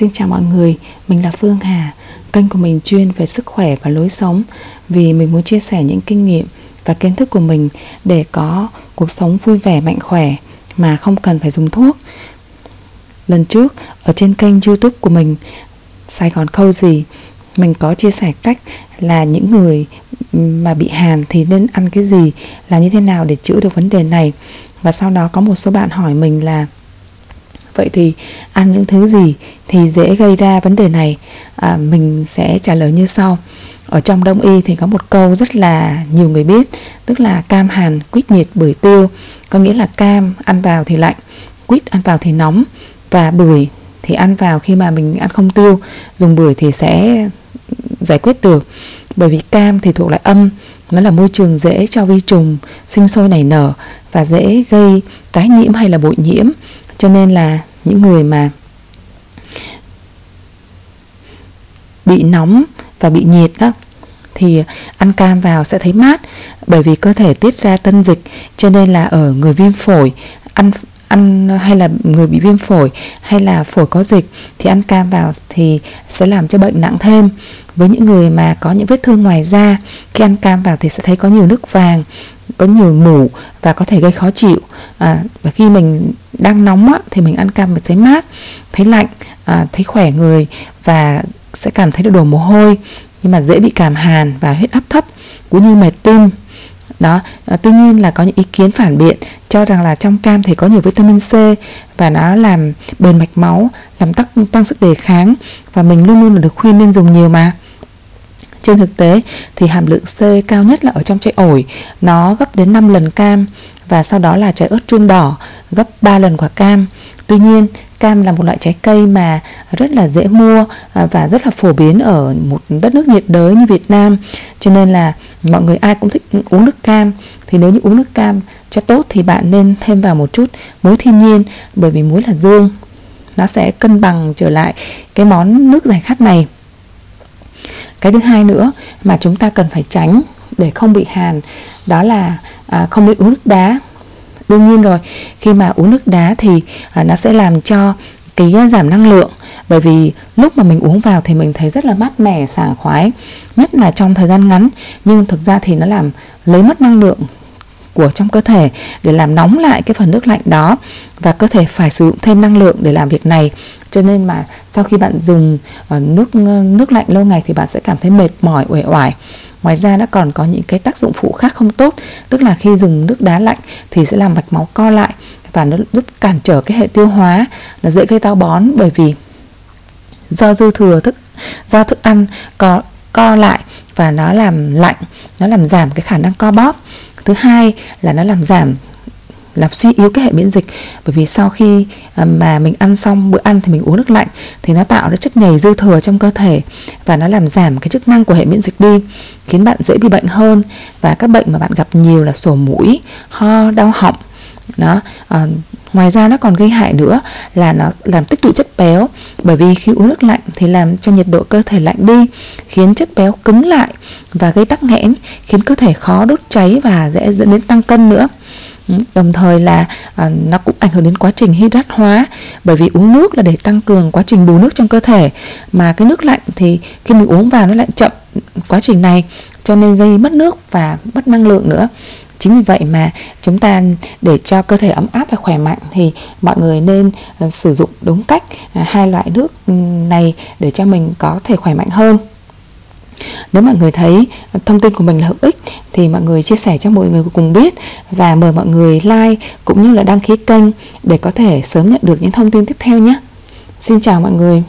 Xin chào mọi người, mình là Phương Hà. Kênh của mình chuyên về sức khỏe và lối sống Vì mình muốn chia sẻ những kinh nghiệm và kiến thức của mình Để có cuộc sống vui vẻ mạnh khỏe Mà không cần phải dùng thuốc. Lần trước ở trên kênh youtube của mình Sài Gòn Câu gì Mình có chia sẻ cách là những người mà bị hàn thì nên ăn cái gì Làm như thế nào để chữa được vấn đề này. Và sau đó có một số bạn hỏi mình là vậy thì ăn những thứ gì thì dễ gây ra vấn đề này? À, mình sẽ trả lời như sau. Ở trong đông y thì có một câu rất là nhiều người biết tức là cam hàn quýt nhiệt bưởi tiêu. Có nghĩa là cam ăn vào thì lạnh quýt ăn vào thì nóng và bưởi thì ăn vào khi mà mình ăn không tiêu. Dùng bưởi thì sẽ giải quyết được. Bởi vì cam thì thuộc loại âm nó là môi trường dễ cho vi trùng sinh sôi nảy nở và dễ gây tái nhiễm hay là bội nhiễm. Cho nên là những người mà bị nóng và bị nhiệt đó thì ăn cam vào sẽ thấy mát, bởi vì cơ thể tiết ra tân dịch. Cho nên là ở người viêm phổi, ăn ăn hay là người bị viêm phổi hay là phổi có dịch thì ăn cam vào thì sẽ làm cho bệnh nặng thêm. Với những người mà có những vết thương ngoài da khi ăn cam vào thì sẽ thấy có nhiều nước vàng có nhiều mủ và có thể gây khó chịu. À, và khi mình đang nóng á, thì mình ăn cam mình thấy mát thấy lạnh à, thấy khỏe người và sẽ cảm thấy được đổ mồ hôi. Nhưng mà dễ bị cảm hàn và huyết áp thấp cũng như mệt tim đó à, tuy nhiên là có những ý kiến phản biện cho rằng là trong cam thì có nhiều vitamin C và nó làm bền mạch máu làm tăng tăng sức đề kháng và mình luôn luôn được khuyên nên dùng nhiều mà trên thực tế thì hàm lượng C cao nhất là ở trong trái ổi, nó gấp đến 5 lần cam và sau đó là trái ớt chuông đỏ gấp 3 lần quả cam. Tuy nhiên, cam là một loại trái cây mà rất là dễ mua à, và rất là phổ biến ở một đất nước nhiệt đới như Việt Nam. Cho nên là mọi người ai cũng thích uống nước cam. Thì nếu như uống nước cam cho tốt thì bạn nên thêm vào một chút muối thiên nhiên bởi vì muối là dương. Nó sẽ cân bằng trở lại cái món nước giải khát này. Cái thứ hai nữa mà chúng ta cần phải tránh để không bị hàn đó là à, không nên uống nước đá đương nhiên rồi khi mà uống nước đá thì à, nó sẽ làm cho cái à, giảm năng lượng. Bởi vì lúc mà mình uống vào thì mình thấy rất là mát mẻ sảng khoái nhất là trong thời gian ngắn. Nhưng thực ra thì nó làm lấy mất năng lượng của trong cơ thể để làm nóng lại cái phần nước lạnh đó và cơ thể phải sử dụng thêm năng lượng để làm việc này. Cho nên mà sau khi bạn dùng ờ, nước nước lạnh lâu ngày thì bạn sẽ cảm thấy mệt mỏi uể oải ngoài ra nó còn có những cái tác dụng phụ khác không tốt, tức là khi dùng nước đá lạnh thì sẽ làm mạch máu co lại và nó giúp cản trở cái hệ tiêu hóa, nó dễ gây táo bón bởi vì do dư thừa thức, do thức ăn co co lại và nó làm lạnh, nó làm giảm cái khả năng co bóp. Thứ hai là nó làm giảm làm suy yếu cái hệ miễn dịch. Bởi vì sau khi à, mà mình ăn xong bữa ăn thì mình uống nước lạnh thì nó tạo ra chất nhầy dư thừa trong cơ thể và nó làm giảm cái chức năng của hệ miễn dịch đi khiến bạn dễ bị bệnh hơn. Và các bệnh mà bạn gặp nhiều là sổ mũi ho đau họng đó. À, ngoài ra nó còn gây hại nữa là nó làm tích tụ chất béo. Bởi vì khi uống nước lạnh thì làm cho nhiệt độ cơ thể lạnh đi khiến chất béo cứng lại và gây tắc nghẽn khiến cơ thể khó đốt cháy và dễ dẫn đến tăng cân nữa. Ừ, đồng thời là à, nó cũng ảnh hưởng đến quá trình hydrat hóa bởi vì uống nước là để tăng cường quá trình bù nước trong cơ thể mà cái nước lạnh thì khi mình uống vào nó lại chậm quá trình này cho nên gây mất nước và mất năng lượng nữa. Chính vì vậy mà chúng ta để cho cơ thể ấm áp và khỏe mạnh thì mọi người nên à, sử dụng đúng cách à, hai loại nước ừ, này để cho mình có thể khỏe mạnh hơn. Nếu mọi người thấy à, thông tin của mình là hữu ích thì mọi người chia sẻ cho mọi người cùng biết và mời mọi người like cũng như là đăng ký kênh để có thể sớm nhận được những thông tin tiếp theo nhé. Xin chào mọi người.